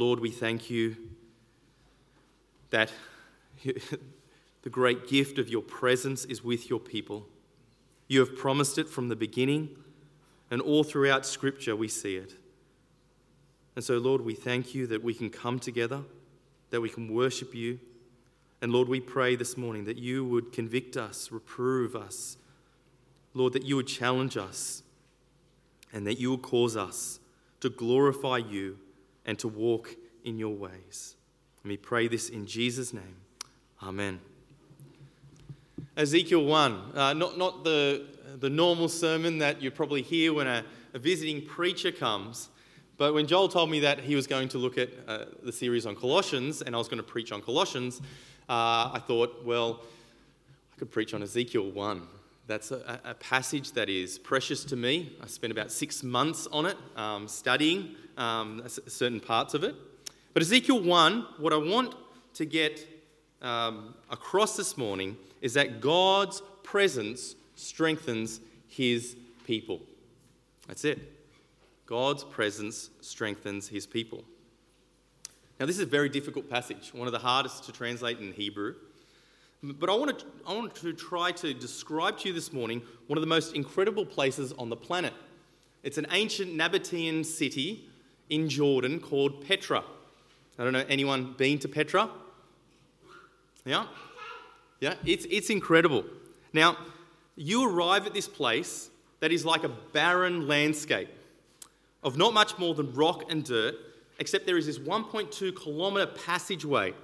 Lord, we thank you that the great gift of your presence is with your people. You have promised it from the beginning, and all throughout Scripture we see it. And so, Lord, we thank you that we can come together, that we can worship you. And Lord, we pray this morning that you would convict us, reprove us. Lord, that you would challenge us, and that you would cause us to glorify you and to walk in your ways. And we pray this in Jesus' name. Amen. Ezekiel 1, uh, not, not the, the normal sermon that you probably hear when a, a, visiting preacher comes, but when Joel told me that he was going to look at uh, the series on Colossians and I was going to preach on Colossians, uh, I thought, well, I could preach on Ezekiel 1. That's a, a, passage that is precious to me. I spent about six months on it, um, studying um, certain parts of it. But Ezekiel 1, what I want to get um, across this morning is that God's presence strengthens his people. That's it. God's presence strengthens his people. Now, this is a very difficult passage, one of the hardest to translate in Hebrew. But I want, to, I want to try to describe to you this morning one of the most incredible places on the planet. It's an ancient Nabatean city in Jordan called Petra. I don't know, anyone been to Petra? Yeah? Yeah, it's, it's incredible. Now, you arrive at this place that is like a barren landscape of not much more than rock and dirt, except there is this 1.2 kilometre passageway,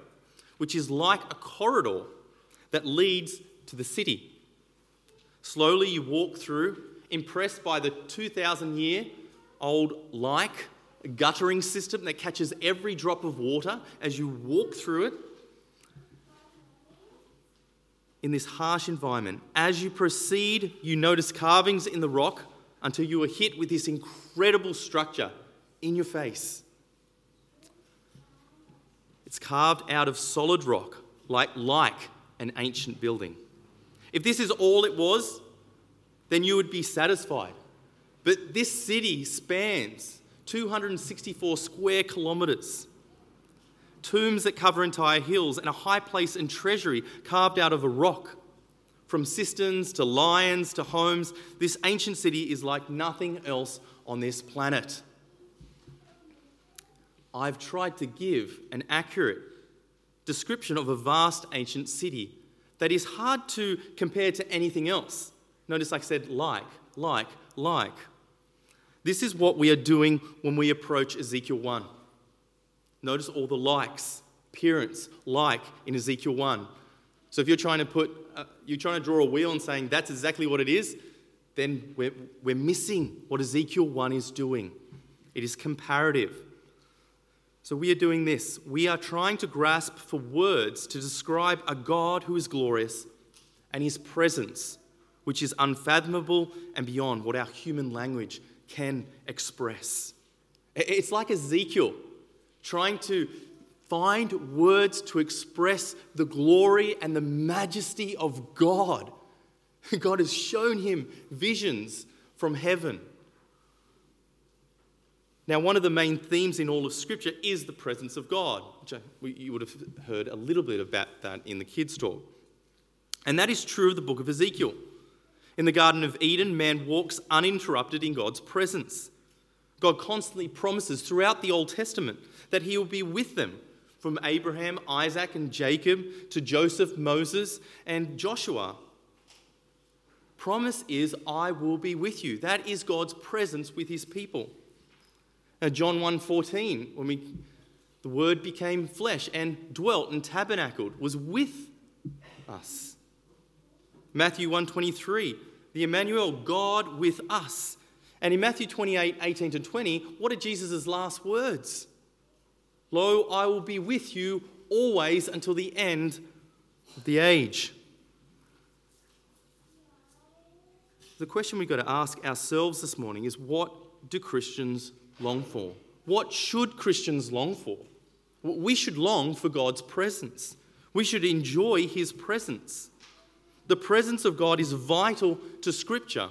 which is like a corridor that leads to the city. Slowly you walk through, impressed by the 2,000 year old like guttering system that catches every drop of water as you walk through it. In this harsh environment, as you proceed, you notice carvings in the rock until you are hit with this incredible structure in your face. It's carved out of solid rock, like, like an ancient building. If this is all it was, then you would be satisfied. But this city spans 264 square kilometres. Tombs that cover entire hills, and a high place and treasury carved out of a rock. From cisterns to lions to homes, this ancient city is like nothing else on this planet. I've tried to give an accurate description of a vast ancient city that is hard to compare to anything else. Notice I said like, like, like. This is what we are doing when we approach Ezekiel 1. Notice all the likes, appearance, like in Ezekiel 1. So if you're trying to put, uh, you're trying to draw a wheel and saying that's exactly what it is, then we're, we're missing what Ezekiel 1 is doing. It is comparative. So we are doing this. We are trying to grasp for words to describe a God who is glorious and his presence, which is unfathomable and beyond what our human language can express. It's like Ezekiel trying to find words to express the glory and the majesty of God. God has shown him visions from heaven now, one of the main themes in all of Scripture is the presence of God, which I, you would have heard a little bit about that in the kids' talk. And that is true of the book of Ezekiel. In the Garden of Eden, man walks uninterrupted in God's presence. God constantly promises throughout the Old Testament that he will be with them, from Abraham, Isaac, and Jacob to Joseph, Moses, and Joshua. Promise is, I will be with you. That is God's presence with his people. Now, John 1:14, when we the word became flesh and dwelt and tabernacled, was with us. Matthew 1:23, the Emmanuel, God with us. And in Matthew 28, 18 to 20, what are Jesus' last words? Lo, I will be with you always until the end of the age. The question we've got to ask ourselves this morning is what do Christians long for? What should Christians long for? We should long for God's presence. We should enjoy His presence. The presence of God is vital to Scripture,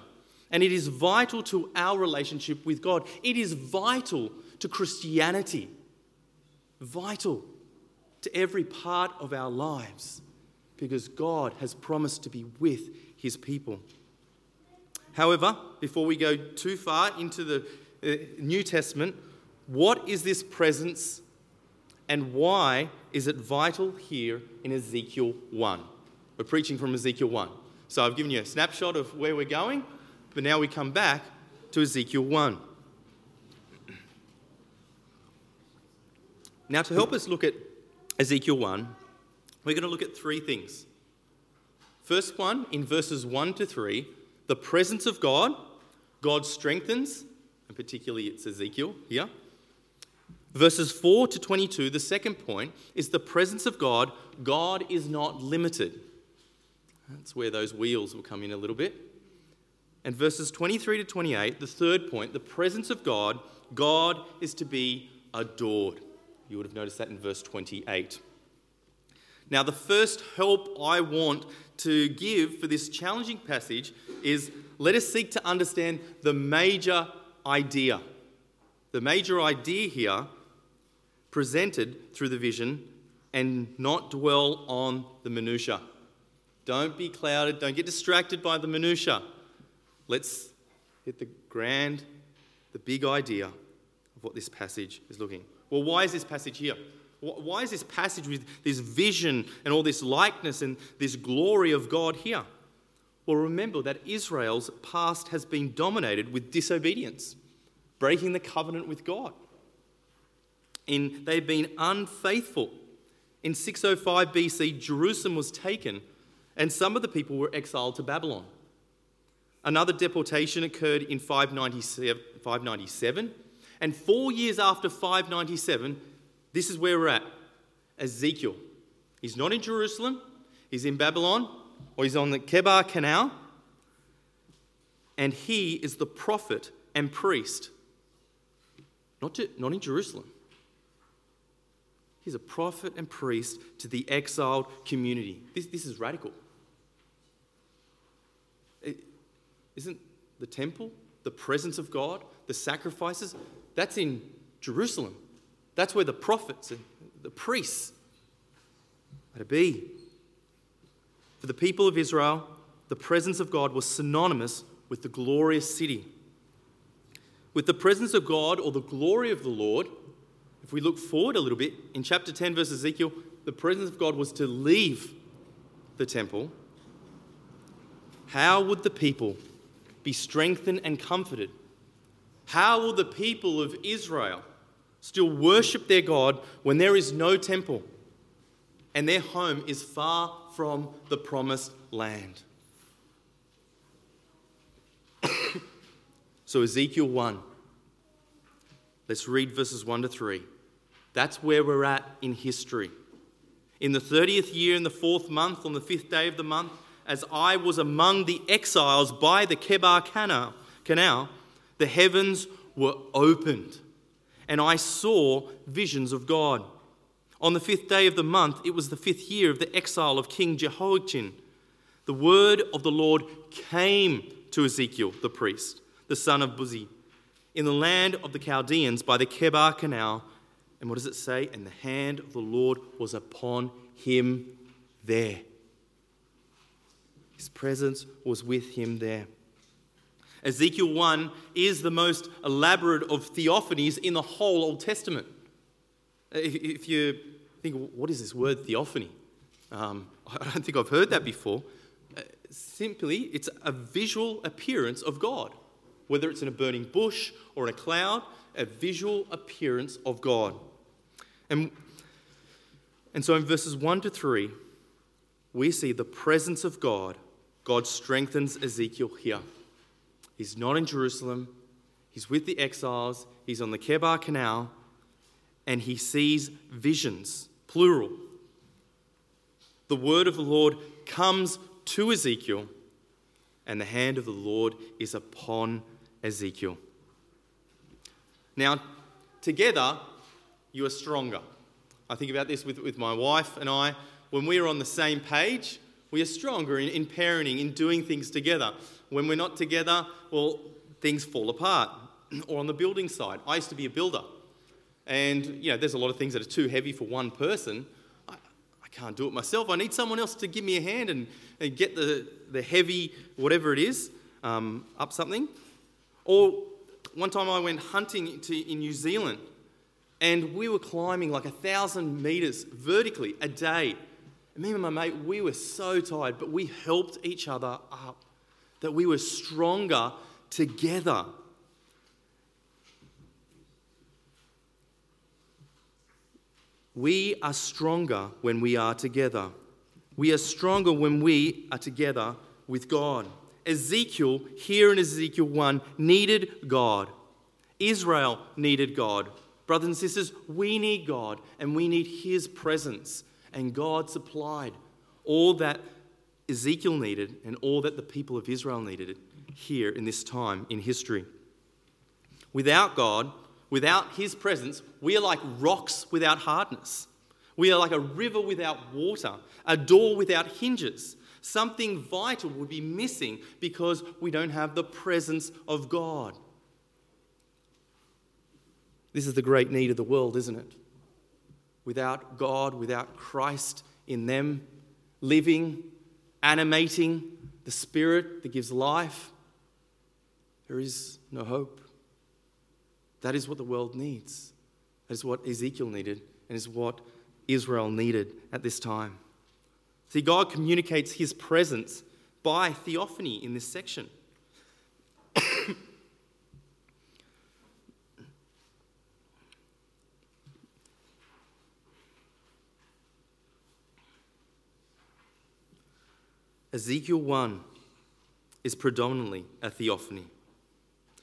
and it is vital to our relationship with God. It is vital to Christianity. vital to every part of our lives because God has promised to be with his people. However, before we go too far into the uh, New Testament, what is this presence and why is it vital here in Ezekiel 1? We're preaching from Ezekiel 1. So I've given you a snapshot of where we're going, but now we come back to Ezekiel 1. Now, to help us look at Ezekiel 1, we're going to look at three things. First one, in verses 1 to 3, the presence of God, God strengthens, and particularly it's Ezekiel here. Verses 4 to 22, the second point, is the presence of God, God is not limited. That's where those wheels will come in a little bit. And verses 23 to 28, the third point, the presence of God, God is to be adored. You would have noticed that in verse 28. Now, the first help I want to give for this challenging passage is let us seek to understand the major idea. The major idea here presented through the vision and not dwell on the minutiae. Don't be clouded, don't get distracted by the minutiae. Let's hit the grand, the big idea of what this passage is looking. Well, why is this passage here? Why is this passage with this vision and all this likeness and this glory of God here? Well, remember that Israel's past has been dominated with disobedience, breaking the covenant with God. In, they've been unfaithful. In 605 BC, Jerusalem was taken, and some of the people were exiled to Babylon. Another deportation occurred in 597, 597 and four years after 597, this is where we're at Ezekiel. He's not in Jerusalem, he's in Babylon, or he's on the Chebar Canal, and he is the prophet and priest. Not, to, not in Jerusalem. He's a prophet and priest to the exiled community. This, this is radical. is isn't the temple, the presence of God, the sacrifices, that's in Jerusalem. That's where the prophets and the priests are to be. For the people of Israel, the presence of God was synonymous with the glorious city. With the presence of God or the glory of the Lord, if we look forward a little bit, in chapter 10, verse Ezekiel, the presence of God was to leave the temple. How would the people be strengthened and comforted how will the people of Israel still worship their God when there is no temple and their home is far from the promised land? so, Ezekiel 1. Let's read verses 1 to 3. That's where we're at in history. In the 30th year, in the fourth month, on the fifth day of the month, as I was among the exiles by the Chebar Canal, the heavens were opened, and I saw visions of God. On the fifth day of the month, it was the fifth year of the exile of King Jehoiachin. The word of the Lord came to Ezekiel, the priest, the son of Buzi, in the land of the Chaldeans by the Chebar Canal. And what does it say? And the hand of the Lord was upon him there. His presence was with him there. Ezekiel 1 is the most elaborate of theophanies in the whole Old Testament. If you think, what is this word theophany? Um, I don't think I've heard that before. Uh, simply, it's a visual appearance of God, whether it's in a burning bush or in a cloud, a visual appearance of God. And, and so in verses 1 to 3, we see the presence of God. God strengthens Ezekiel here. He's not in Jerusalem. He's with the exiles. He's on the Chebar Canal. And he sees visions, plural. The word of the Lord comes to Ezekiel, and the hand of the Lord is upon Ezekiel. Now, together, you are stronger. I think about this with, with my wife and I. When we are on the same page, we are stronger in, in parenting, in doing things together. When we're not together, well, things fall apart. or on the building side, I used to be a builder. And, you know, there's a lot of things that are too heavy for one person. I, I can't do it myself. I need someone else to give me a hand and, and get the, the heavy, whatever it is, um, up something. Or one time I went hunting to, in New Zealand and we were climbing like a thousand meters vertically a day. Me and my mate, we were so tired, but we helped each other up, that we were stronger together. We are stronger when we are together. We are stronger when we are together with God. Ezekiel, here in Ezekiel 1, needed God. Israel needed God. Brothers and sisters, we need God and we need His presence. And God supplied all that Ezekiel needed and all that the people of Israel needed here in this time in history. Without God, without His presence, we are like rocks without hardness. We are like a river without water, a door without hinges. Something vital would be missing because we don't have the presence of God. This is the great need of the world, isn't it? Without God, without Christ in them, living, animating the Spirit that gives life, there is no hope. That is what the world needs. That is what Ezekiel needed, and is what Israel needed at this time. See, God communicates his presence by theophany in this section. Ezekiel 1 is predominantly a theophany.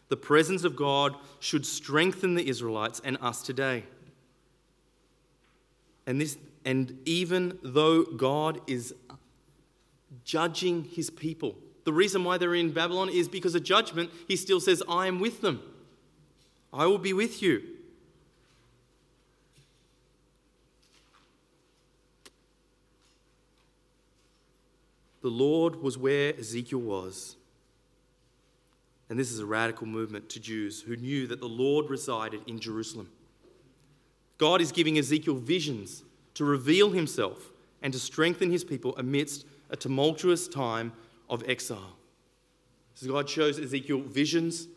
The presence of God should strengthen the Israelites and us today. And, this, and even though God is judging his people, the reason why they're in Babylon is because of judgment, he still says, I am with them. I will be with you. The Lord was where Ezekiel was. And this is a radical movement to Jews who knew that the Lord resided in Jerusalem. God is giving Ezekiel visions to reveal himself and to strengthen his people amidst a tumultuous time of exile. So God shows Ezekiel visions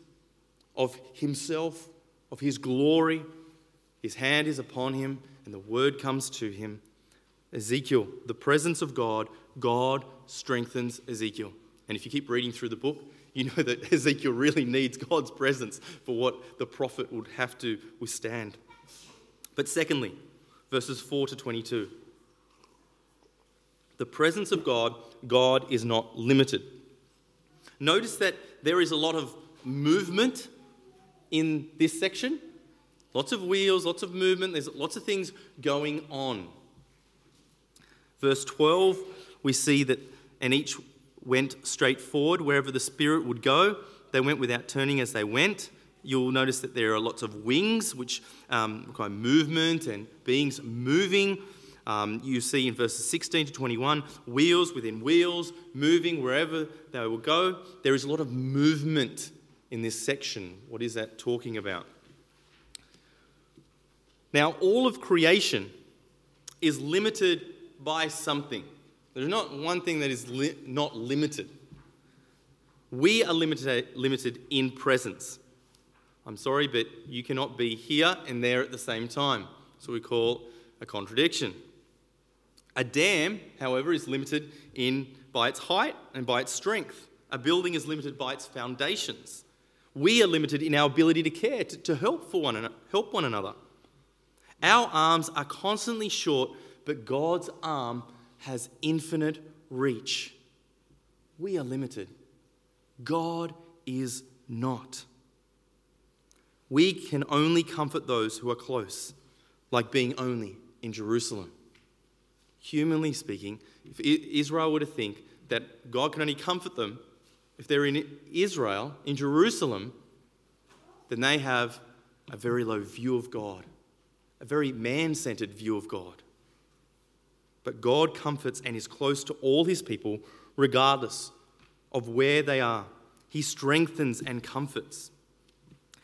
of himself, of his glory. His hand is upon him, and the word comes to him. Ezekiel, the presence of God, God strengthens Ezekiel. And if you keep reading through the book, you know that Ezekiel really needs God's presence for what the prophet would have to withstand. But secondly, verses 4 to 22. The presence of God, God is not limited. Notice that there is a lot of movement in this section. Lots of wheels, lots of movement, there's lots of things going on. Verse 12, we see that, and each went straight forward wherever the Spirit would go. They went without turning as they went. You'll notice that there are lots of wings, which um, of movement and beings moving. Um, you see in verses 16 to 21, wheels within wheels, moving wherever they will go. There is a lot of movement in this section. What is that talking about? Now, all of creation is limited by something. There's not one thing that is li- not limited. We are limited, limited in presence. I'm sorry, but you cannot be here and there at the same time. So we call a contradiction. A dam, however, is limited in by its height and by its strength. A building is limited by its foundations. We are limited in our ability to care, to, to help, for one, help one another. Our arms are constantly short, but God's arm has infinite reach. We are limited. God is not. We can only comfort those who are close, like being only in Jerusalem. Humanly speaking, if Israel were to think that God can only comfort them if they're in Israel, in Jerusalem, then they have a very low view of God, a very man centered view of God. But God comforts and is close to all his people, regardless of where they are. He strengthens and comforts.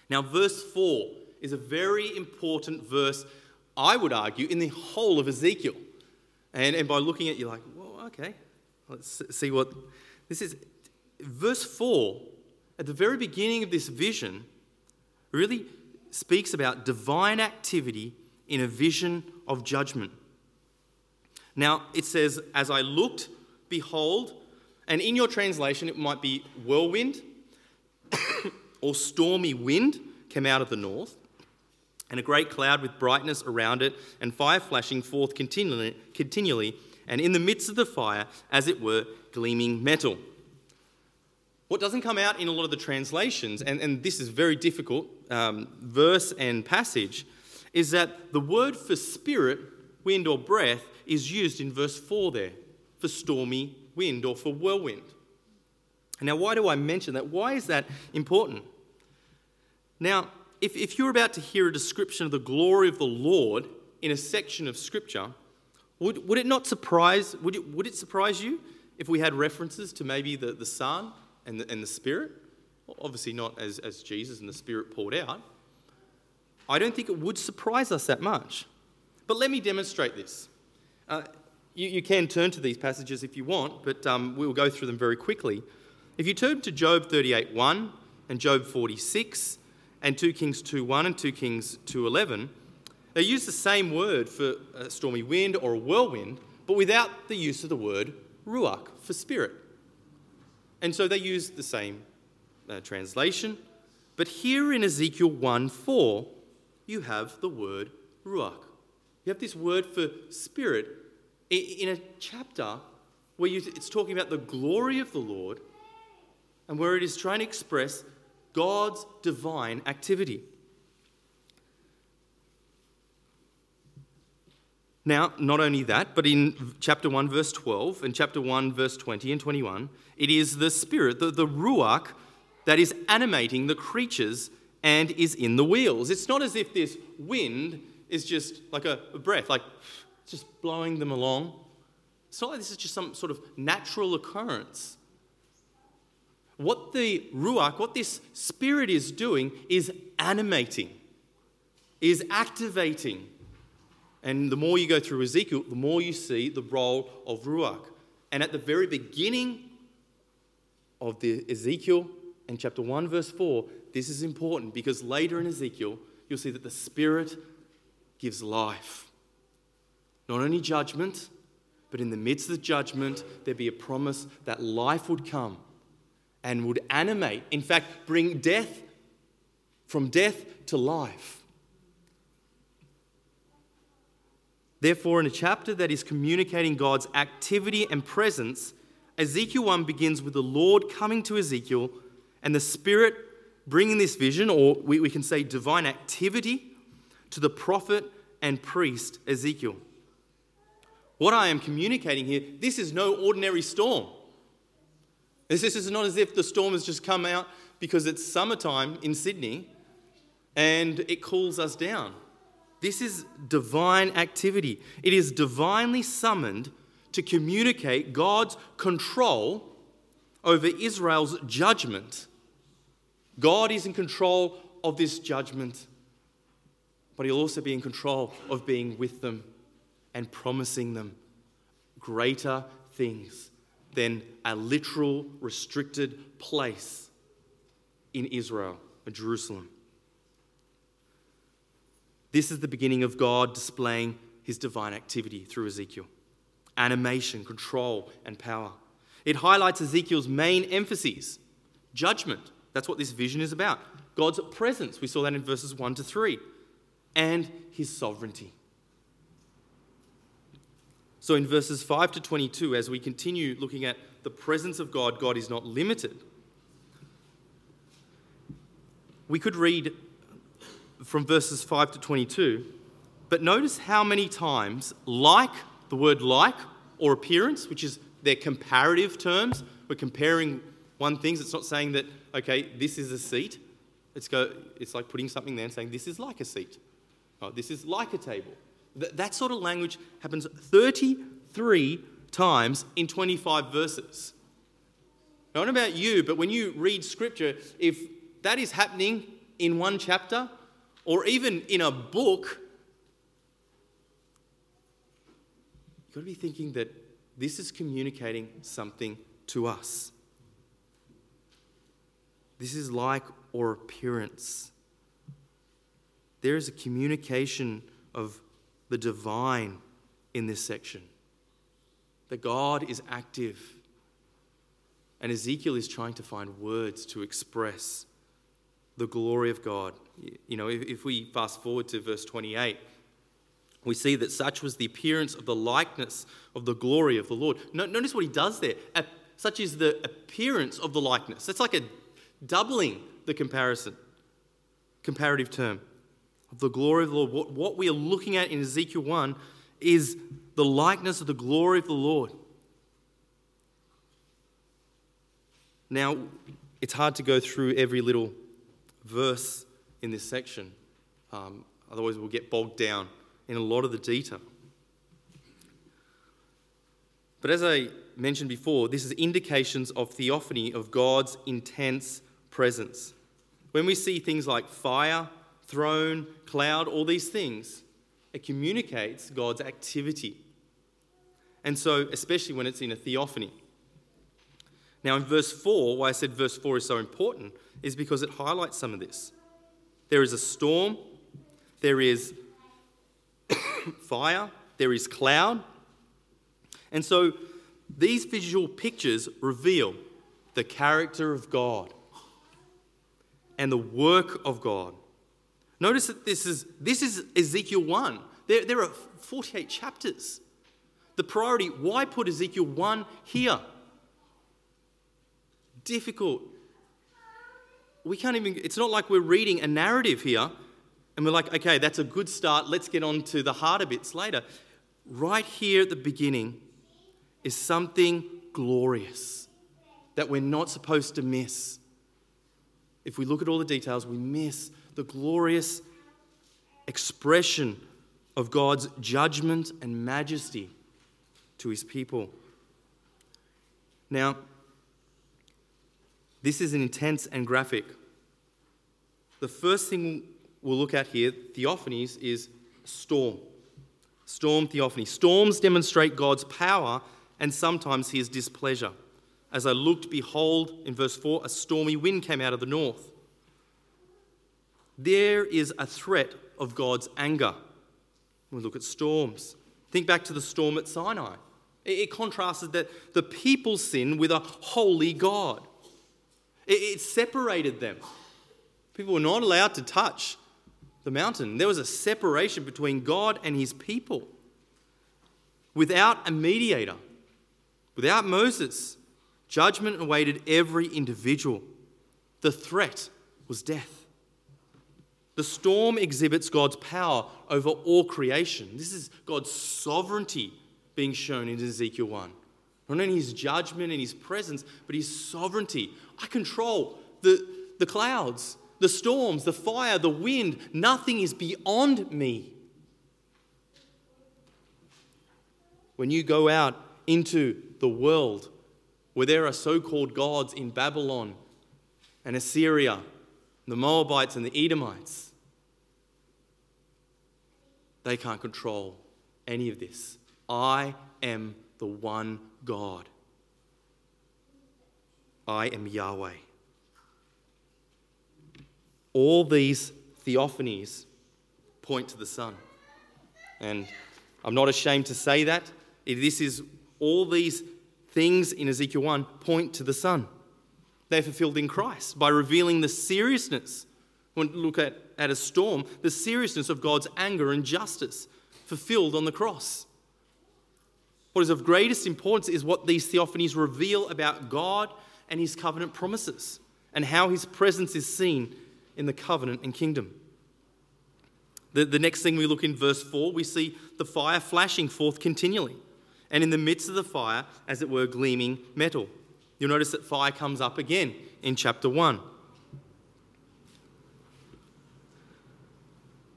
Now, verse 4 is a very important verse, I would argue, in the whole of Ezekiel. And, and by looking at you're like, well, okay, let's see what this is. Verse 4, at the very beginning of this vision, really speaks about divine activity in a vision of judgment. Now, it says, As I looked, behold, and in your translation, it might be whirlwind or stormy wind came out of the north, and a great cloud with brightness around it, and fire flashing forth continually, continually and in the midst of the fire, as it were, gleaming metal. What doesn't come out in a lot of the translations, and, and this is very difficult, um, verse and passage, is that the word for spirit, wind, or breath is used in verse 4 there for stormy wind or for whirlwind. Now, why do I mention that? Why is that important? Now, if, if you're about to hear a description of the glory of the Lord in a section of Scripture, would, would it not surprise, would it, would it surprise you if we had references to maybe the, the Son and the, and the Spirit? Well, obviously, not as, as Jesus and the Spirit poured out. I don't think it would surprise us that much. But let me demonstrate this. Uh, you, you, can turn to these passages if you want, but um, we'll go through them very quickly. If you turn to Job 38 1 and Job 46 and 2 Kings 2 1 and 2 Kings 2 11, they use the same word for a stormy wind or a whirlwind, but without the use of the word ruach for spirit. And so they use the same uh, translation. But here in Ezekiel 1 4, you have the word ruach. You have this word for spirit in a chapter where it's talking about the glory of the Lord and where it is trying to express God's divine activity. Now, not only that, but in chapter 1, verse 12, and chapter 1, verse 20 and 21, it is the Spirit, the, the Ruach, that is animating the creatures and is in the wheels. It's not as if this wind is just like a, a breath, like just blowing them along. It's not like this is just some sort of natural occurrence. What the Ruach, what this Spirit is doing, is animating, is activating. And the more you go through Ezekiel, the more you see the role of Ruach. And at the very beginning of the Ezekiel in chapter 1, verse 4, this is important because later in Ezekiel, you'll see that the Spirit gives life. Not only judgment, but in the midst of the judgment, there'd be a promise that life would come and would animate, in fact, bring death from death to life. Therefore, in a chapter that is communicating God's activity and presence, Ezekiel 1 begins with the Lord coming to Ezekiel and the Spirit bringing this vision, or we, we can say divine activity, to the prophet and priest Ezekiel. What I am communicating here, this is no ordinary storm. This is not as if the storm has just come out because it's summertime in Sydney and it cools us down. This is divine activity. It is divinely summoned to communicate God's control over Israel's judgment. God is in control of this judgment, but He'll also be in control of being with them and promising them greater things than a literal restricted place in Israel, in Jerusalem. This is the beginning of God displaying his divine activity through Ezekiel animation, control, and power. It highlights Ezekiel's main emphases judgment. That's what this vision is about. God's presence. We saw that in verses 1 to 3. And his sovereignty. So, in verses 5 to 22, as we continue looking at the presence of God, God is not limited. We could read from verses 5 to 22, but notice how many times, like the word like or appearance, which is their comparative terms, we're comparing one thing, it's not saying that, okay, this is a seat. It's, go, it's like putting something there and saying, this is like a seat. Oh, this is like a table. That, that sort of language happens 33 times in 25 verses. I don't know about you, but when you read scripture, if that is happening in one chapter, or even in a book, you've got to be thinking that this is communicating something to us. This is like or appearance. There is a communication of the divine in this section. That God is active. And Ezekiel is trying to find words to express the glory of God. You know, if, if we fast forward to verse 28, we see that such was the appearance of the likeness of the glory of the Lord. Notice what he does there. Such is the appearance of the likeness. That's like a doubling the comparison, comparative term of the glory of the Lord. What, we are looking at in Ezekiel 1 is the likeness of the glory of the Lord. Now, it's hard to go through every little verse in this section, um, otherwise, we'll get bogged down in a lot of the detail. But as I mentioned before, this is indications of theophany of God's intense presence. When we see things like fire, throne, cloud, all these things, it communicates God's activity. And so, especially when it's in a theophany. Now, in verse 4, why I said verse 4 is so important is because it highlights some of this. There is a storm, there is fire, there is cloud. And so, these visual pictures reveal the character of God and the work of God. Notice that this is, this is Ezekiel 1. There, there are 48 chapters. The priority, why put Ezekiel 1 here? Difficult. We can't even, it's not like we're reading a narrative here and we're like, okay, that's a good start. Let's get on to the harder bits later. Right here at the beginning is something glorious that we're not supposed to miss. If we look at all the details, we miss the glorious expression of God's judgment and majesty to his people. Now, this is an intense and graphic. The first thing we'll look at here, theophanies, is storm. Storm theophany. Storms demonstrate God's power and sometimes his displeasure. As I looked, behold, in verse 4, a stormy wind came out of the north. There is a threat of God's anger. We look at storms. Think back to the storm at Sinai. It contrasted that the people sin with a holy God. It separated them. People were not allowed to touch the mountain. There was a separation between God and his people. Without a mediator, without Moses, judgment awaited every individual. The threat was death. The storm exhibits God's power over all creation. This is God's sovereignty being shown in Ezekiel 1. Not only his judgment and his presence, but his sovereignty. I control the, the clouds, the storms, the fire, the wind. Nothing is beyond me. When you go out into the world where there are so called gods in Babylon and Assyria the Moabites and the Edomites, they can't control any of this. I am the one God. I am Yahweh. All these theophanies point to the Son. And I'm not ashamed to say that. This is all these things in Ezekiel 1 point to the Son they fulfilled in Christ by revealing the seriousness, when look at, at a storm, the seriousness of God's anger and justice fulfilled on the cross. What is of greatest importance is what these theophanies reveal about God and his covenant promises and how his presence is seen in the covenant and kingdom. The, the next thing we look in verse 4, we see the fire flashing forth continually, and in the midst of the fire, as it were, gleaming metal. You'll notice that fire comes up again in chapter 1.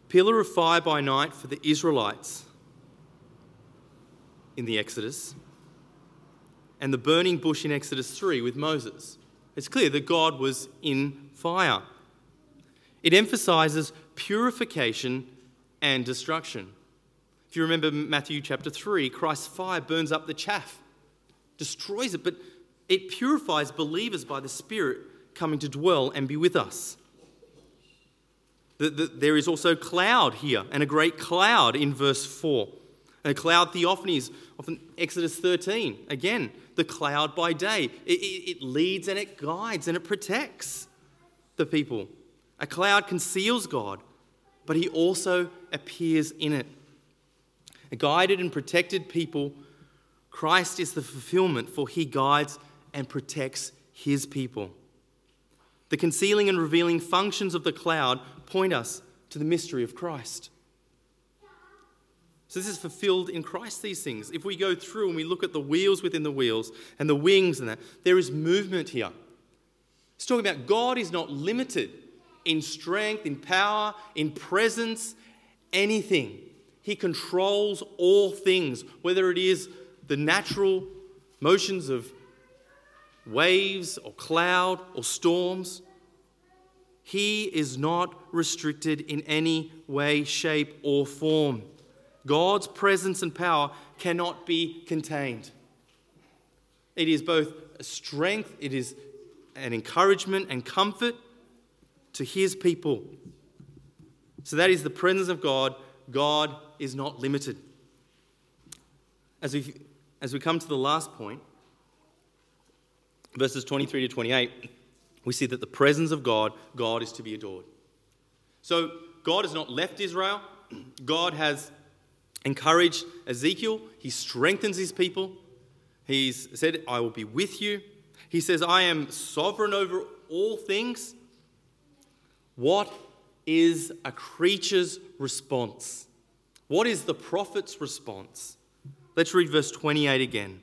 Pillar of fire by night for the Israelites in the Exodus, and the burning bush in Exodus 3 with Moses. It's clear that God was in fire. It emphasizes purification and destruction. If you remember Matthew chapter 3, Christ's fire burns up the chaff, destroys it, but it purifies believers by the Spirit coming to dwell and be with us. The, the, there is also cloud here, and a great cloud in verse 4. A cloud theophanies, often Exodus 13. Again, the cloud by day. It, it, it leads and it guides and it protects the people. A cloud conceals God, but he also appears in it. A guided and protected people, Christ is the fulfillment, for he guides and protects his people. The concealing and revealing functions of the cloud point us to the mystery of Christ. So, this is fulfilled in Christ, these things. If we go through and we look at the wheels within the wheels and the wings and that, there is movement here. It's talking about God is not limited in strength, in power, in presence, anything. He controls all things, whether it is the natural motions of waves or cloud or storms. He is not restricted in any way, shape, or form. God's presence and power cannot be contained. It is both a strength, it is an encouragement and comfort to his people. So that is the presence of God. God is not limited. As we, as we come to the last point, verses 23 to 28, we see that the presence of God, God is to be adored. So God has not left Israel. God has encouraged Ezekiel. He strengthens his people. He's said, I will be with you. He says, I am sovereign over all things. What is a creature's response? What is the prophet's response? Let's read verse 28 again.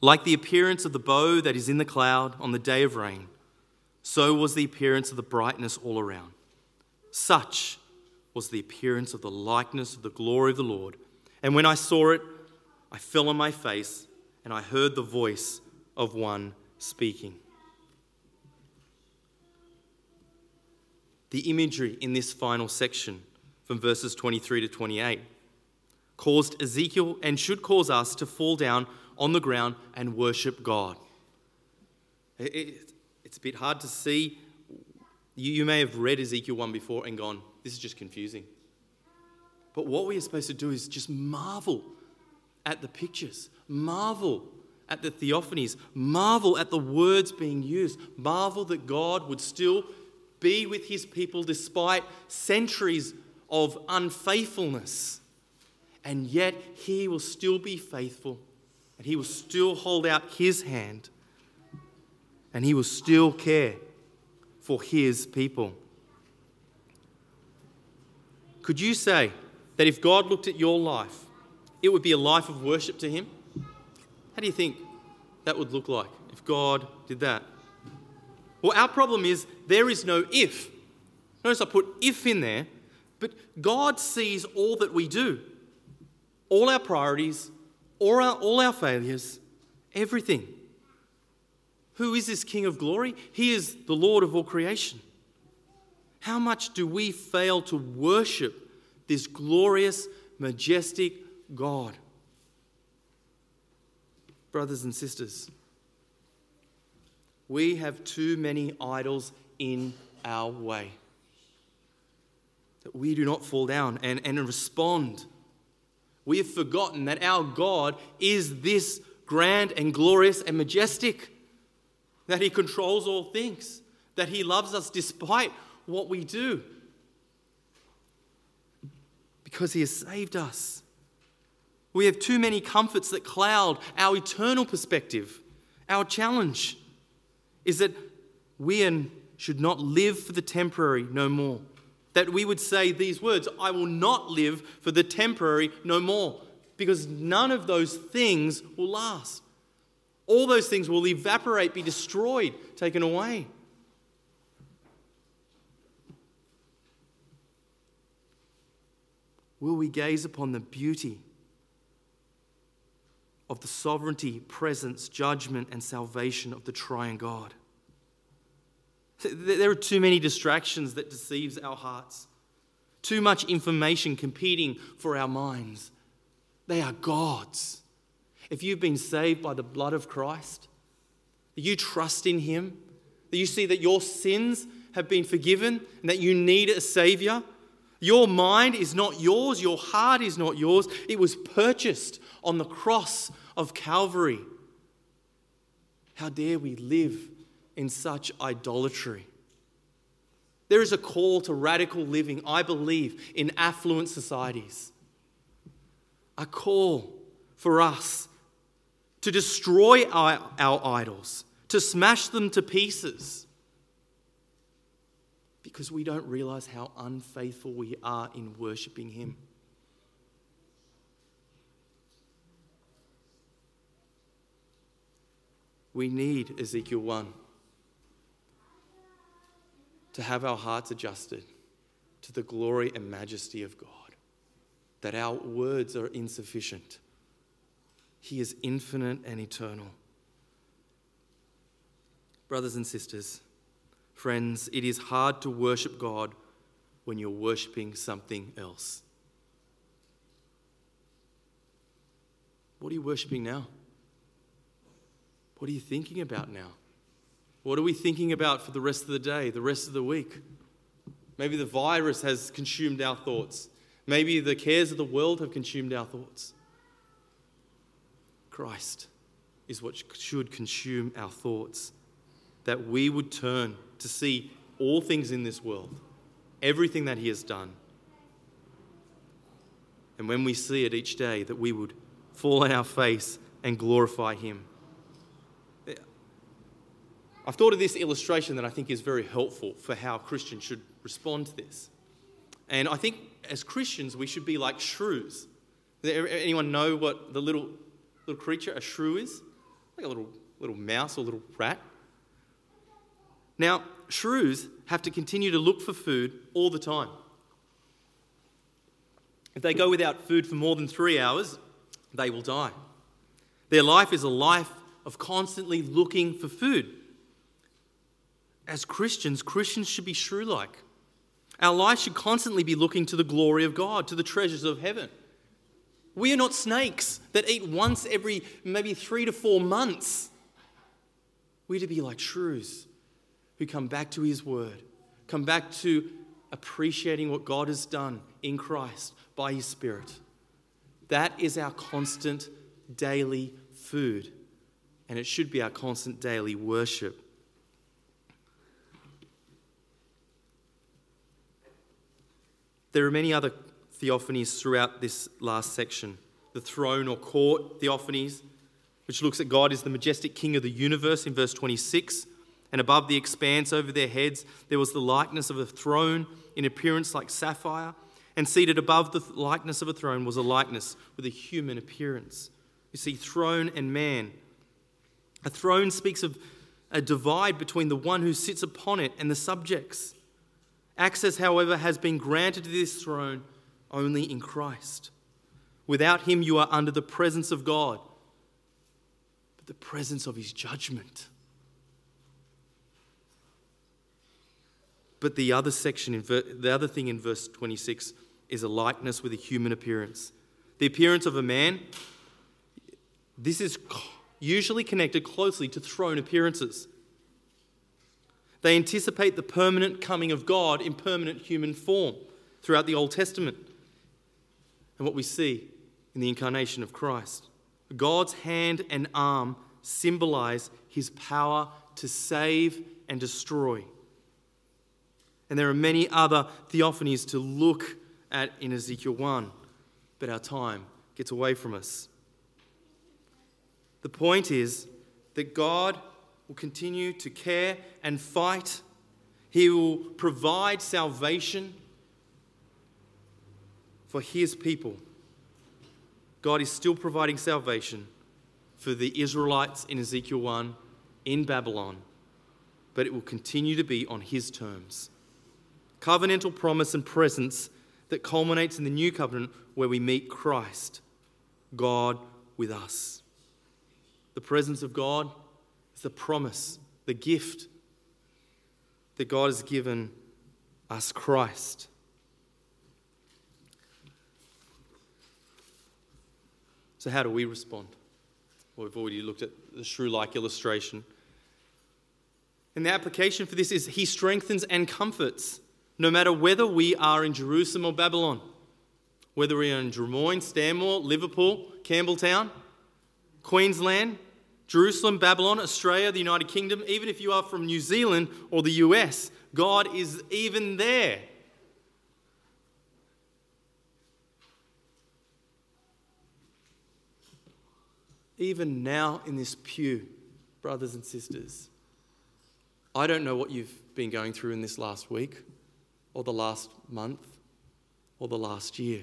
Like the appearance of the bow that is in the cloud on the day of rain, so was the appearance of the brightness all around. Such was the appearance of the likeness of the glory of the Lord. And when I saw it, I fell on my face, and I heard the voice of one speaking. The imagery in this final section from verses 23 to 28 caused Ezekiel and should cause us to fall down on the ground and worship God. It's a bit hard to see. You may have read Ezekiel 1 before and gone, this is just confusing. But what we are supposed to do is just marvel at the pictures, marvel at the theophanies, marvel at the words being used, marvel that God would still be with his people despite centuries of unfaithfulness. And yet he will still be faithful and he will still hold out his hand and he will still care for his people. Could you say that if God looked at your life, it would be a life of worship to him? How do you think that would look like if God did that? Well, our problem is there is no if. Notice I put if in there, but God sees all that we do, all our priorities, all our, all our failures, everything. Who is this King of glory? He is the Lord of all creation. How much do we fail to worship this glorious, majestic God? Brothers and sisters, we have too many idols in our way. That we do not fall down and, and respond. We have forgotten that our God is this grand and glorious and majestic, that He controls all things, that He loves us despite what we do, because He has saved us. We have too many comforts that cloud our eternal perspective, our challenge is that we should not live for the temporary no more. That we would say these words I will not live for the temporary no more, because none of those things will last. All those things will evaporate, be destroyed, taken away. Will we gaze upon the beauty of the sovereignty, presence, judgment, and salvation of the triune God. There are too many distractions that deceives our hearts. Too much information competing for our minds. They are God's. If you've been saved by the blood of Christ, you trust in Him, that you see that your sins have been forgiven and that you need a Savior, your mind is not yours, your heart is not yours. It was purchased on the cross of Calvary. How dare we live in such idolatry? There is a call to radical living, I believe, in affluent societies. A call for us to destroy our, our idols, to smash them to pieces, because we don't realize how unfaithful we are in worshipping Him. We need Ezekiel 1 to have our hearts adjusted to the glory and majesty of God, that our words are insufficient. He is infinite and eternal. Brothers and sisters, friends, it is hard to worship God when you're worshiping something else. What are you worshiping now? What are you thinking about now? What are we thinking about for the rest of the day, the rest of the week? Maybe the virus has consumed our thoughts. Maybe the cares of the world have consumed our thoughts. Christ is what should consume our thoughts. That we would turn to see all things in this world, everything that He has done. And when we see it each day, that we would fall on our face and glorify Him. I've thought of this illustration that I think is very helpful for how Christians should respond to this. And I think as Christians, we should be like shrews. Anyone know what the little, little creature, a shrew, is? Like a little, little mouse or little rat. Now, shrews have to continue to look for food all the time. If they go without food for more than three hours, they will die. Their life is a life of constantly looking for food as Christians, Christians should be shrew like. Our lives should constantly be looking to the glory of God, to the treasures of heaven. We are not snakes that eat once every maybe three to four months. We're to be like shrews who come back to His Word, come back to appreciating what God has done in Christ by His Spirit. That is our constant daily food, and it should be our constant daily worship. There are many other theophanies throughout this last section. The throne or court theophanies, which looks at God as the majestic king of the universe in verse 26. And above the expanse over their heads, there was the likeness of a throne in appearance like sapphire. And seated above the likeness of a throne was a likeness with a human appearance. You see, throne and man. A throne speaks of a divide between the one who sits upon it and the subjects. Access, however, has been granted to this throne only in Christ. Without him, you are under the presence of God, but the presence of his judgment. But the other section, in ver- the other thing in verse 26 is a likeness with a human appearance. The appearance of a man, this is usually connected closely to throne appearances. They anticipate the permanent coming of God in permanent human form throughout the Old Testament and what we see in the incarnation of Christ. God's hand and arm symbolize his power to save and destroy. And there are many other theophanies to look at in Ezekiel 1, but our time gets away from us. The point is that God will continue to care and fight. He will provide salvation for his people. God is still providing salvation for the Israelites in Ezekiel 1 in Babylon, but it will continue to be on his terms. Covenantal promise and presence that culminates in the new covenant where we meet Christ, God with us. The presence of God the promise, the gift that God has given us Christ. So, how do we respond? Well, we've already looked at the shrew like illustration. And the application for this is He strengthens and comforts, no matter whether we are in Jerusalem or Babylon, whether we are in Drummoyne, Stanmore, Liverpool, Campbelltown, Queensland, Jerusalem, Babylon, Australia, the United Kingdom, even if you are from New Zealand or the US, God is even there. Even now in this pew, brothers and sisters, I don't know what you've been going through in this last week, or the last month, or the last year.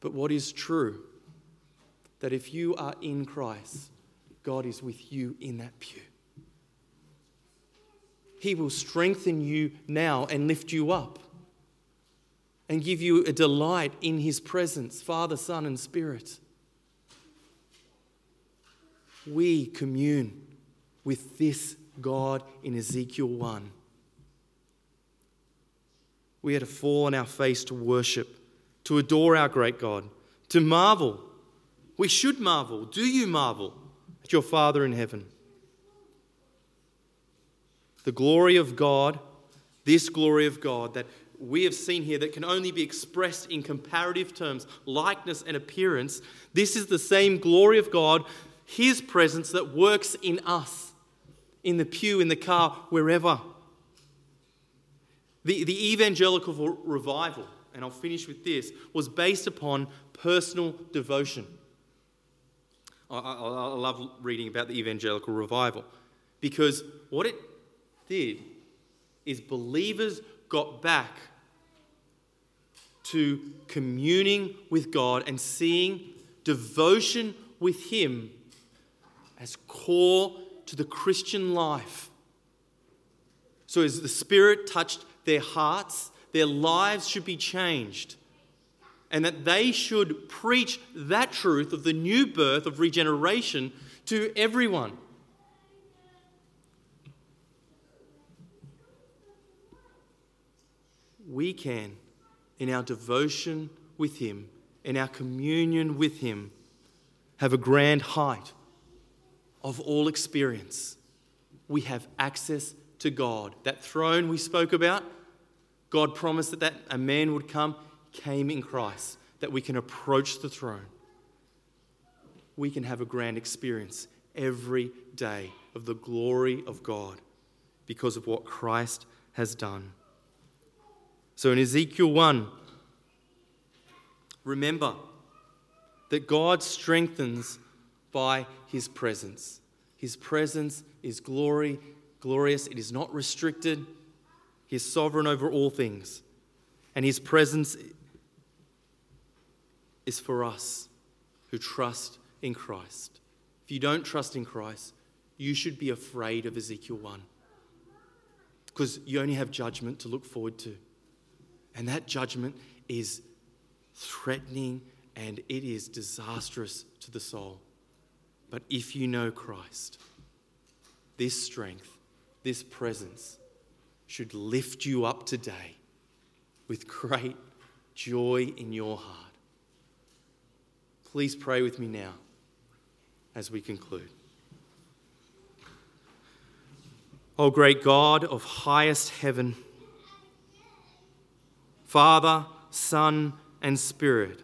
But what is true, that if you are in Christ, God is with you in that pew. He will strengthen you now and lift you up and give you a delight in His presence, Father, Son, and Spirit. We commune with this God in Ezekiel 1. We are to fall on our face to worship, to adore our great God, to marvel. We should marvel. Do you marvel at your Father in heaven? The glory of God, this glory of God that we have seen here that can only be expressed in comparative terms, likeness and appearance, this is the same glory of God, His presence that works in us in the pew, in the car, wherever. The, the evangelical revival, and I'll finish with this, was based upon personal devotion. I, I, I love reading about the evangelical revival because what it did is believers got back to communing with God and seeing devotion with Him as core to the Christian life. So, as the Spirit touched their hearts, their lives should be changed. And that they should preach that truth of the new birth, of regeneration, to everyone. We can, in our devotion with Him, in our communion with Him, have a grand height of all experience, we have access to God. That throne we spoke about, God promised that, that a man would come, came in Christ, that we can approach the throne. We can have a grand experience every day of the glory of God because of what Christ has done. So in Ezekiel 1, remember that God strengthens by his presence. His presence is glory, glorious. It is not restricted. He is sovereign over all things. And his presence is for us who trust in Christ. If you don't trust in Christ, you should be afraid of Ezekiel 1 because you only have judgment to look forward to. And that judgment is threatening and it is disastrous to the soul. But if you know Christ, this strength, this presence should lift you up today with great joy in your heart. Please pray with me now as we conclude. O great God of highest heaven, Father, Son, and Spirit,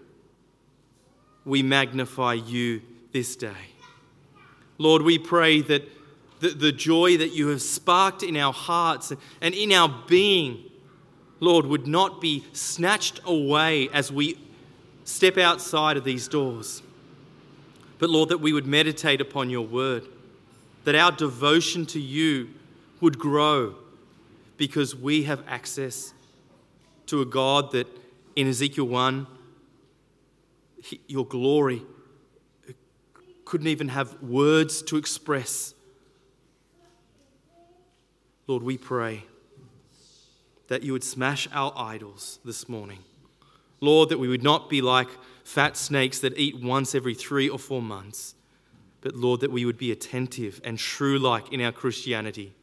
we magnify you this day. Lord, we pray that the, the joy that you have sparked in our hearts and in our being, Lord, would not be snatched away as we step outside of these doors. But Lord, that we would meditate upon your word, that our devotion to you would grow because we have access to a God that in Ezekiel 1, your glory couldn't even have words to express. Lord, we pray that you would smash our idols this morning. Lord, that we would not be like fat snakes that eat once every three or four months, but Lord, that we would be attentive and shrew like in our Christianity,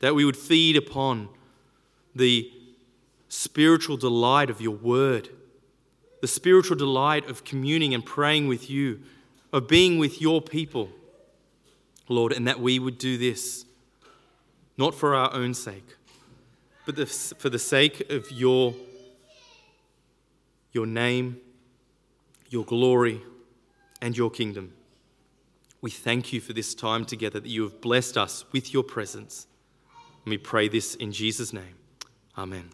that we would feed upon the spiritual delight of your word, the spiritual delight of communing and praying with you, of being with your people, Lord, and that we would do this not for our own sake, but for the sake of your, your name, your glory, and your kingdom. We thank you for this time together that you have blessed us with your presence. And we pray this in Jesus' name. Amen.